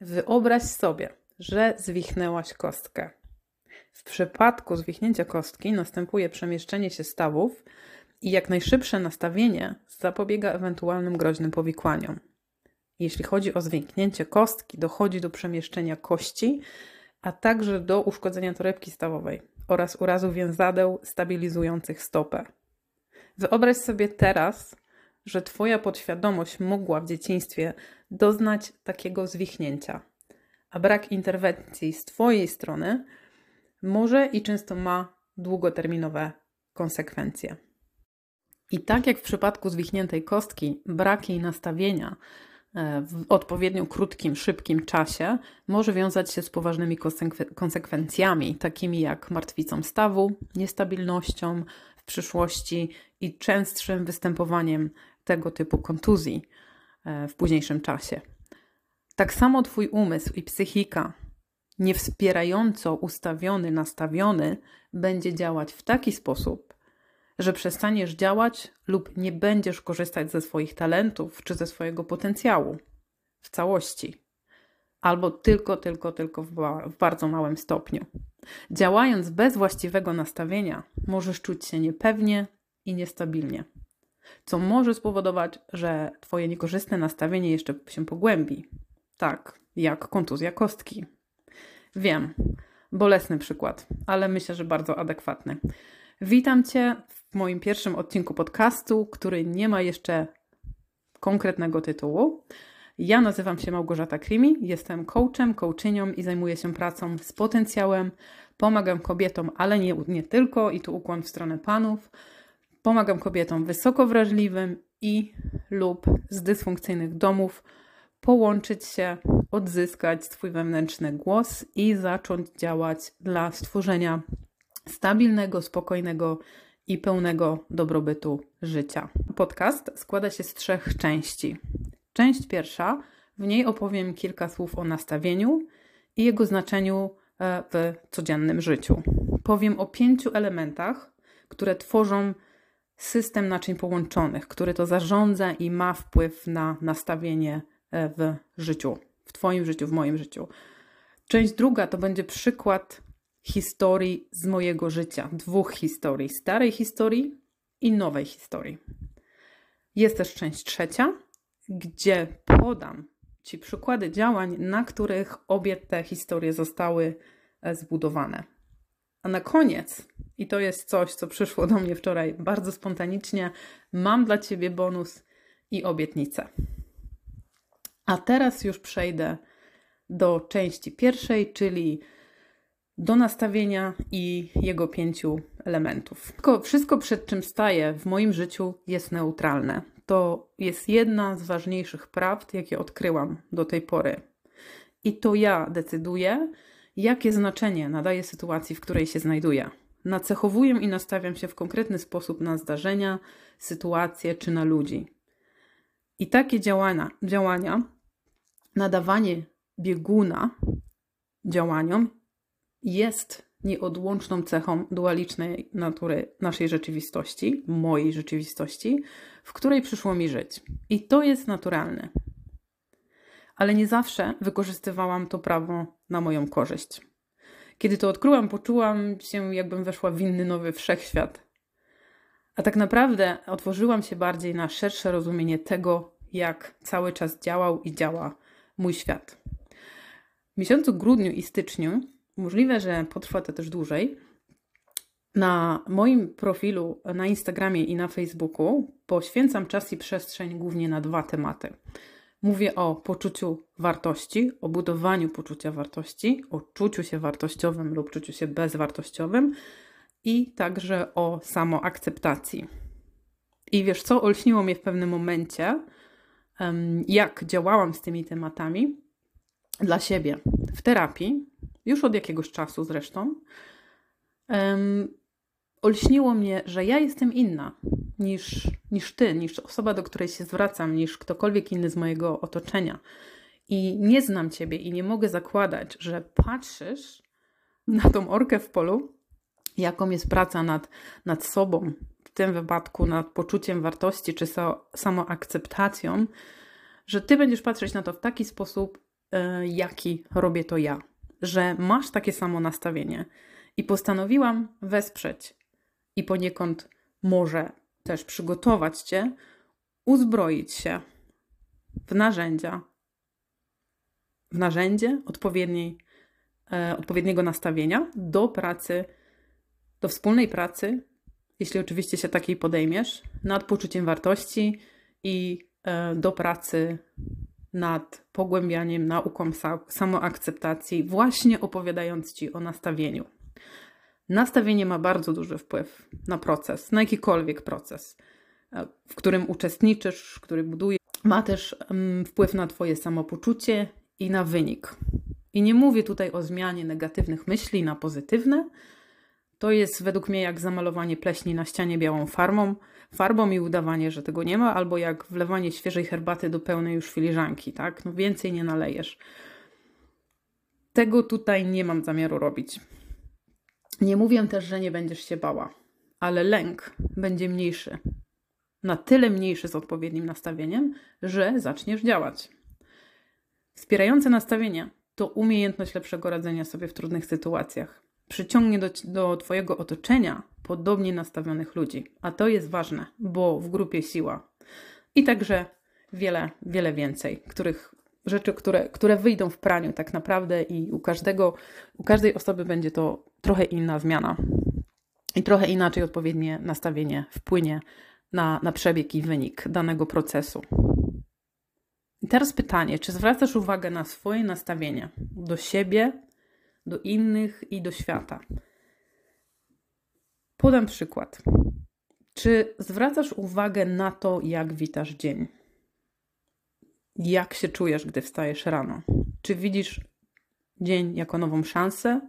Wyobraź sobie, że zwichnęłaś kostkę. W przypadku zwichnięcia kostki następuje przemieszczenie się stawów i jak najszybsze nastawienie zapobiega ewentualnym groźnym powikłaniom. Jeśli chodzi o zwięknięcie kostki, dochodzi do przemieszczenia kości, a także do uszkodzenia torebki stawowej oraz urazu więzadeł stabilizujących stopę. Wyobraź sobie teraz, że Twoja podświadomość mogła w dzieciństwie doznać takiego zwichnięcia, a brak interwencji z Twojej strony może i często ma długoterminowe konsekwencje. I tak jak w przypadku zwichniętej kostki, brak jej nastawienia e, w odpowiednio krótkim, szybkim czasie może wiązać się z poważnymi konsekwencjami, takimi jak martwicą stawu, niestabilnością w przyszłości i częstszym występowaniem tego typu kontuzji e, w późniejszym czasie. Tak samo Twój umysł i psychika, niewspierająco ustawiony, nastawiony, będzie działać w taki sposób, że przestaniesz działać lub nie będziesz korzystać ze swoich talentów czy ze swojego potencjału w całości, albo tylko, tylko, tylko w, w bardzo małym stopniu. Działając bez właściwego nastawienia, możesz czuć się niepewnie i niestabilnie co może spowodować, że Twoje niekorzystne nastawienie jeszcze się pogłębi. Tak, jak kontuzja kostki. Wiem, bolesny przykład, ale myślę, że bardzo adekwatny. Witam Cię w moim pierwszym odcinku podcastu, który nie ma jeszcze konkretnego tytułu. Ja nazywam się Małgorzata Krimi, jestem coachem, coachynią i zajmuję się pracą z potencjałem. Pomagam kobietom, ale nie, nie tylko, i tu ukłon w stronę panów Pomagam kobietom wysoko wrażliwym i lub z dysfunkcyjnych domów połączyć się, odzyskać swój wewnętrzny głos i zacząć działać dla stworzenia stabilnego, spokojnego i pełnego dobrobytu życia. Podcast składa się z trzech części. Część pierwsza, w niej opowiem kilka słów o nastawieniu i jego znaczeniu e, w codziennym życiu. Powiem o pięciu elementach, które tworzą system naczyń połączonych, który to zarządza i ma wpływ na nastawienie e, w życiu, w Twoim życiu, w moim życiu. Część druga to będzie przykład historii z mojego życia, dwóch historii: starej historii i nowej historii. Jest też część trzecia, gdzie podam Ci przykłady działań, na których obie te historie zostały e, zbudowane. A na koniec i to jest coś, co przyszło do mnie wczoraj bardzo spontanicznie. Mam dla Ciebie bonus i obietnicę. A teraz już przejdę do części pierwszej, czyli do nastawienia i jego pięciu elementów. Wszystko, wszystko, przed czym staję w moim życiu, jest neutralne. To jest jedna z ważniejszych prawd, jakie odkryłam do tej pory. I to ja decyduję, jakie znaczenie nadaję sytuacji, w której się znajduję nacechowuję i nastawiam się w konkretny sposób na zdarzenia, sytuacje czy na ludzi. I takie działania, działania nadawanie bieguna działaniom jest nieodłączną cechą dualicznej natury naszej rzeczywistości, mojej rzeczywistości, w której przyszło mi żyć. I to jest naturalne. Ale nie zawsze wykorzystywałam to prawo na moją korzyść. Kiedy to odkryłam, poczułam się, jakbym weszła w inny nowy wszechświat. A tak naprawdę otworzyłam się bardziej na szersze rozumienie tego, jak cały czas działał i działa mój świat. W miesiącu grudniu i styczniu, możliwe, że potrwa to też dłużej, na moim profilu na Instagramie i na Facebooku poświęcam czas i przestrzeń głównie na dwa tematy. Mówię o poczuciu wartości, o budowaniu poczucia wartości, o czuciu się wartościowym lub czuciu się bezwartościowym i także o samoakceptacji. I wiesz co, olśniło mnie w pewnym momencie, jak działałam z tymi tematami dla siebie w terapii, już od jakiegoś czasu zresztą. Olśniło mnie, że ja jestem inna niż, niż ty, niż osoba, do której się zwracam, niż ktokolwiek inny z mojego otoczenia. I nie znam ciebie i nie mogę zakładać, że patrzysz na tą orkę w polu, jaką jest praca nad, nad sobą, w tym wypadku nad poczuciem wartości czy so, samoakceptacją, że ty będziesz patrzeć na to w taki sposób, e, jaki robię to ja, że masz takie samo nastawienie i postanowiłam wesprzeć i poniekąd może też przygotować Cię, uzbroić się w narzędzia, w narzędzie odpowiedniej, e, odpowiedniego nastawienia do pracy, do wspólnej pracy, jeśli oczywiście się takiej podejmiesz, nad poczuciem wartości i e, do pracy nad pogłębianiem nauką samoakceptacji, właśnie opowiadając Ci o nastawieniu. Nastawienie ma bardzo duży wpływ na proces, na jakikolwiek proces, e, w którym uczestniczysz, który buduje. Ma też um, wpływ na Twoje samopoczucie i na wynik. I nie mówię tutaj o zmianie negatywnych myśli na pozytywne. To jest według mnie jak zamalowanie pleśni na ścianie białą farbą, farbą i udawanie, że tego nie ma, albo jak wlewanie świeżej herbaty do pełnej już filiżanki, tak? No więcej nie nalejesz. Tego tutaj nie mam zamiaru robić. Nie mówię też, że nie będziesz się bała, ale lęk będzie mniejszy. Na tyle mniejszy z odpowiednim nastawieniem, że zaczniesz działać. Wspierające nastawienie to umiejętność lepszego radzenia sobie w trudnych sytuacjach. Przyciągnie do, do Twojego otoczenia podobnie nastawionych ludzi, a to jest ważne, bo w grupie siła. I także wiele, wiele więcej, których rzeczy, które, które wyjdą w praniu tak naprawdę i u każdego, u każdej osoby będzie to trochę inna zmiana i trochę inaczej odpowiednie nastawienie wpłynie na, na przebieg i wynik danego procesu. I teraz pytanie, czy zwracasz uwagę na swoje nastawienie do siebie, do innych i do świata? Podam przykład. Czy zwracasz uwagę na to, jak witasz dzień? Jak się czujesz, gdy wstajesz rano? Czy widzisz dzień jako nową szansę?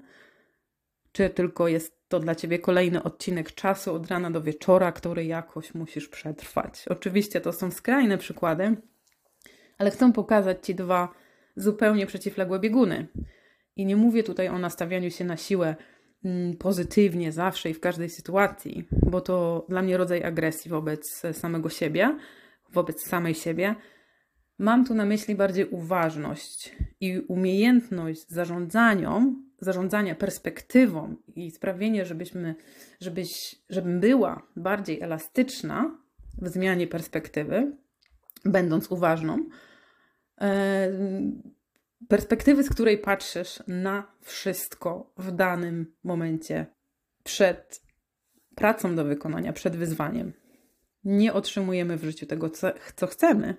Czy tylko jest to dla ciebie kolejny odcinek czasu od rana do wieczora, który jakoś musisz przetrwać? Oczywiście to są skrajne przykłady, ale chcę pokazać ci dwa zupełnie przeciwległe bieguny. I nie mówię tutaj o nastawianiu się na siłę mm, pozytywnie zawsze i w każdej sytuacji, bo to dla mnie rodzaj agresji wobec samego siebie, wobec samej siebie Mam tu na myśli bardziej uważność i umiejętność zarządzania, zarządzania perspektywą i sprawienie, żebyśmy, żebyś, żebym była bardziej elastyczna w zmianie perspektywy, będąc uważną. E, perspektywy, z której patrzysz na wszystko w danym momencie przed pracą do wykonania, przed wyzwaniem. Nie otrzymujemy w życiu tego, co, co chcemy,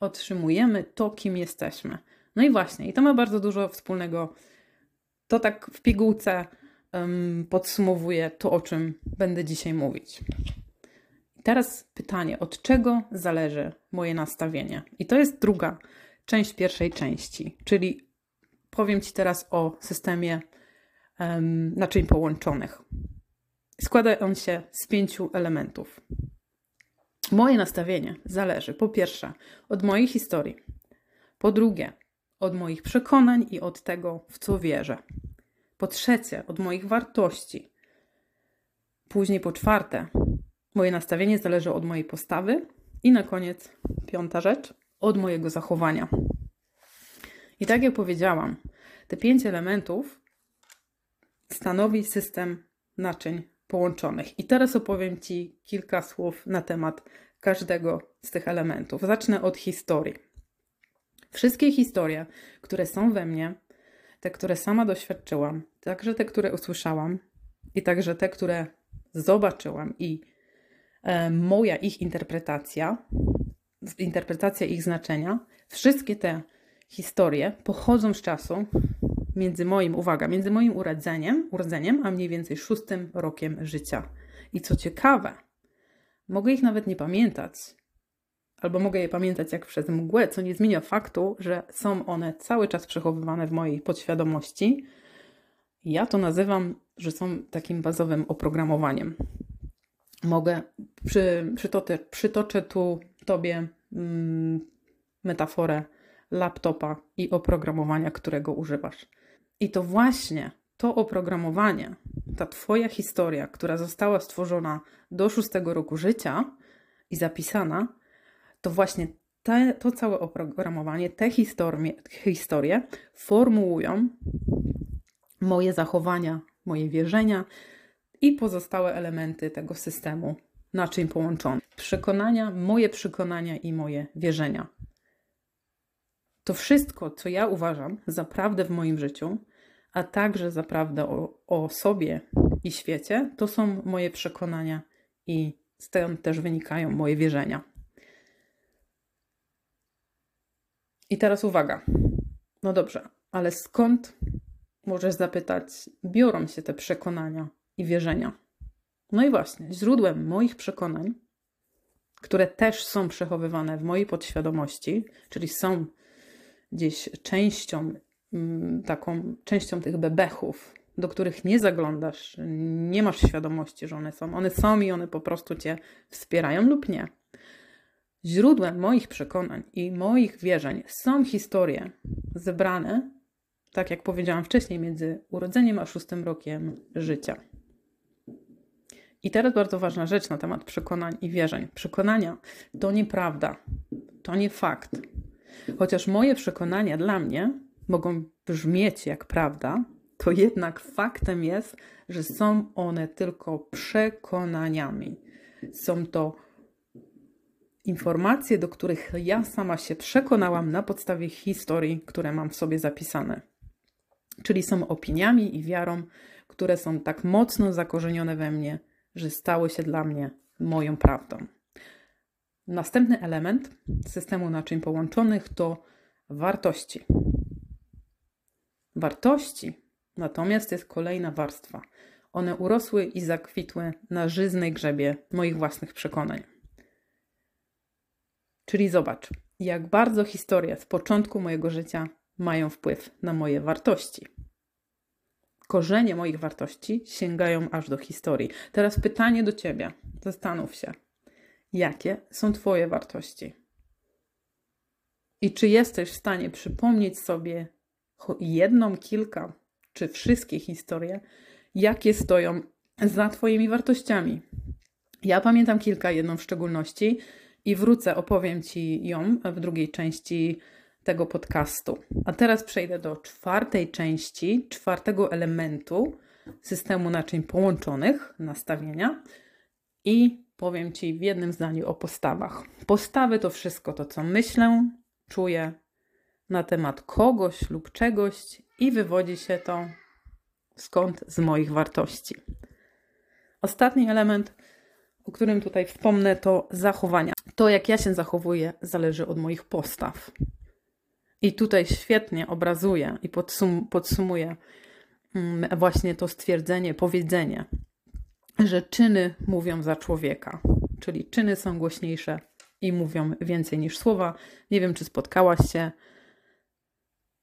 otrzymujemy to, kim jesteśmy. No i właśnie, i to ma bardzo dużo wspólnego. To tak w pigułce um, podsumowuje to, o czym będę dzisiaj mówić. Teraz pytanie, od czego zależy moje nastawienie? I to jest druga część pierwszej części, czyli powiem Ci teraz o systemie um, naczyń połączonych. Składa on się z pięciu elementów. Moje nastawienie zależy po pierwsze od mojej historii, po drugie od moich przekonań i od tego, w co wierzę, po trzecie od moich wartości, później po czwarte moje nastawienie zależy od mojej postawy i na koniec piąta rzecz od mojego zachowania. I tak jak powiedziałam, te pięć elementów stanowi system naczyń połączonych. I teraz opowiem Ci kilka słów na temat każdego z tych elementów. Zacznę od historii. Wszystkie historie, które są we mnie, te, które sama doświadczyłam, także te, które usłyszałam, i także te, które zobaczyłam, i e, moja ich interpretacja, interpretacja ich znaczenia, wszystkie te historie pochodzą z czasu między moim, uwaga, między moim urodzeniem, urodzeniem a mniej więcej szóstym rokiem życia. I co ciekawe, mogę ich nawet nie pamiętać, albo mogę je pamiętać jak przez mgłę, co nie zmienia faktu, że są one cały czas przechowywane w mojej podświadomości. Ja to nazywam, że są takim bazowym oprogramowaniem. Mogę, przy, przytoczę, przytoczę tu Tobie mm, metaforę laptopa i oprogramowania, którego używasz. I to właśnie to oprogramowanie, ta Twoja historia, która została stworzona do szóstego roku życia i zapisana, to właśnie te, to całe oprogramowanie, te historie, historie formułują moje zachowania, moje wierzenia i pozostałe elementy tego systemu naczyń połączonych. Przekonania, moje przekonania i moje wierzenia. To wszystko, co ja uważam za prawdę w moim życiu, a także za prawdę o, o sobie i świecie, to są moje przekonania i stąd też wynikają moje wierzenia. I teraz uwaga. No dobrze, ale skąd możesz zapytać, biorą się te przekonania i wierzenia? No i właśnie, źródłem moich przekonań, które też są przechowywane w mojej podświadomości, czyli są gdzieś częścią, mm, taką częścią tych bebechów, do których nie zaglądasz, nie masz świadomości, że one są. One są i one po prostu cię wspierają lub nie. Źródłem moich przekonań i moich wierzeń są historie zebrane, tak jak powiedziałam wcześniej, między urodzeniem a szóstym rokiem życia. I teraz bardzo ważna rzecz na temat przekonań i wierzeń. Przekonania to nieprawda, to nie fakt. Chociaż moje przekonania dla mnie mogą brzmieć jak prawda, to jednak faktem jest, że są one tylko przekonaniami. Są to informacje, do których ja sama się przekonałam na podstawie historii, które mam w sobie zapisane. Czyli są opiniami i wiarą, które są tak mocno zakorzenione we mnie, że stały się dla mnie moją prawdą. Następny element systemu naczyń połączonych to wartości. Wartości natomiast jest kolejna warstwa. One urosły i zakwitły na żyznej grzebie moich własnych przekonań. Czyli zobacz, jak bardzo historie z początku mojego życia mają wpływ na moje wartości. Korzenie moich wartości sięgają aż do historii. Teraz pytanie do ciebie. Zastanów się, jakie są Twoje wartości? I czy jesteś w stanie przypomnieć sobie jedną, kilka czy wszystkie historie, jakie stoją za Twoimi wartościami? Ja pamiętam kilka, jedną w szczególności, i wrócę, opowiem Ci ją w drugiej części tego podcastu. A teraz przejdę do czwartej części, czwartego elementu systemu naczyń połączonych, nastawienia i powiem Ci w jednym zdaniu o postawach. Postawy to wszystko to, co myślę, czuję na temat kogoś lub czegoś i wywodzi się to skąd z moich wartości. Ostatni element o którym tutaj wspomnę, to zachowania. To, jak ja się zachowuję, zależy od moich postaw. I tutaj świetnie obrazuje i podsum podsumuje mm, właśnie to stwierdzenie, powiedzenie, że czyny mówią za człowieka, czyli czyny są głośniejsze i mówią więcej niż słowa. Nie wiem, czy spotkałaś się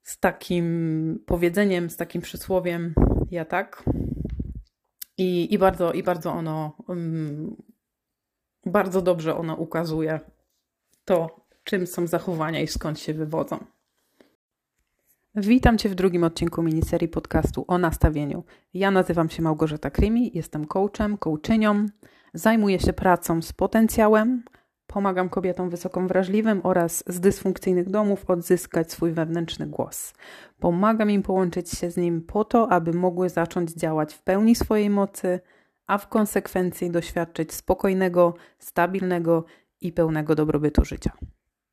z takim powiedzeniem, z takim przysłowiem. Ja tak. I, i, bardzo, i bardzo ono um, bardzo dobrze ono ukazuje to, czym są zachowania i skąd się wywodzą. Witam Cię w drugim odcinku miniserii podcastu o nastawieniu. Ja nazywam się Małgorzata Krymi, jestem coachem, coachynią, zajmuję się pracą z potencjałem, pomagam kobietom wysoko wrażliwym oraz z dysfunkcyjnych domów odzyskać swój wewnętrzny głos. Pomagam im połączyć się z nim po to, aby mogły zacząć działać w pełni swojej mocy, a w konsekwencji doświadczyć spokojnego, stabilnego i pełnego dobrobytu życia.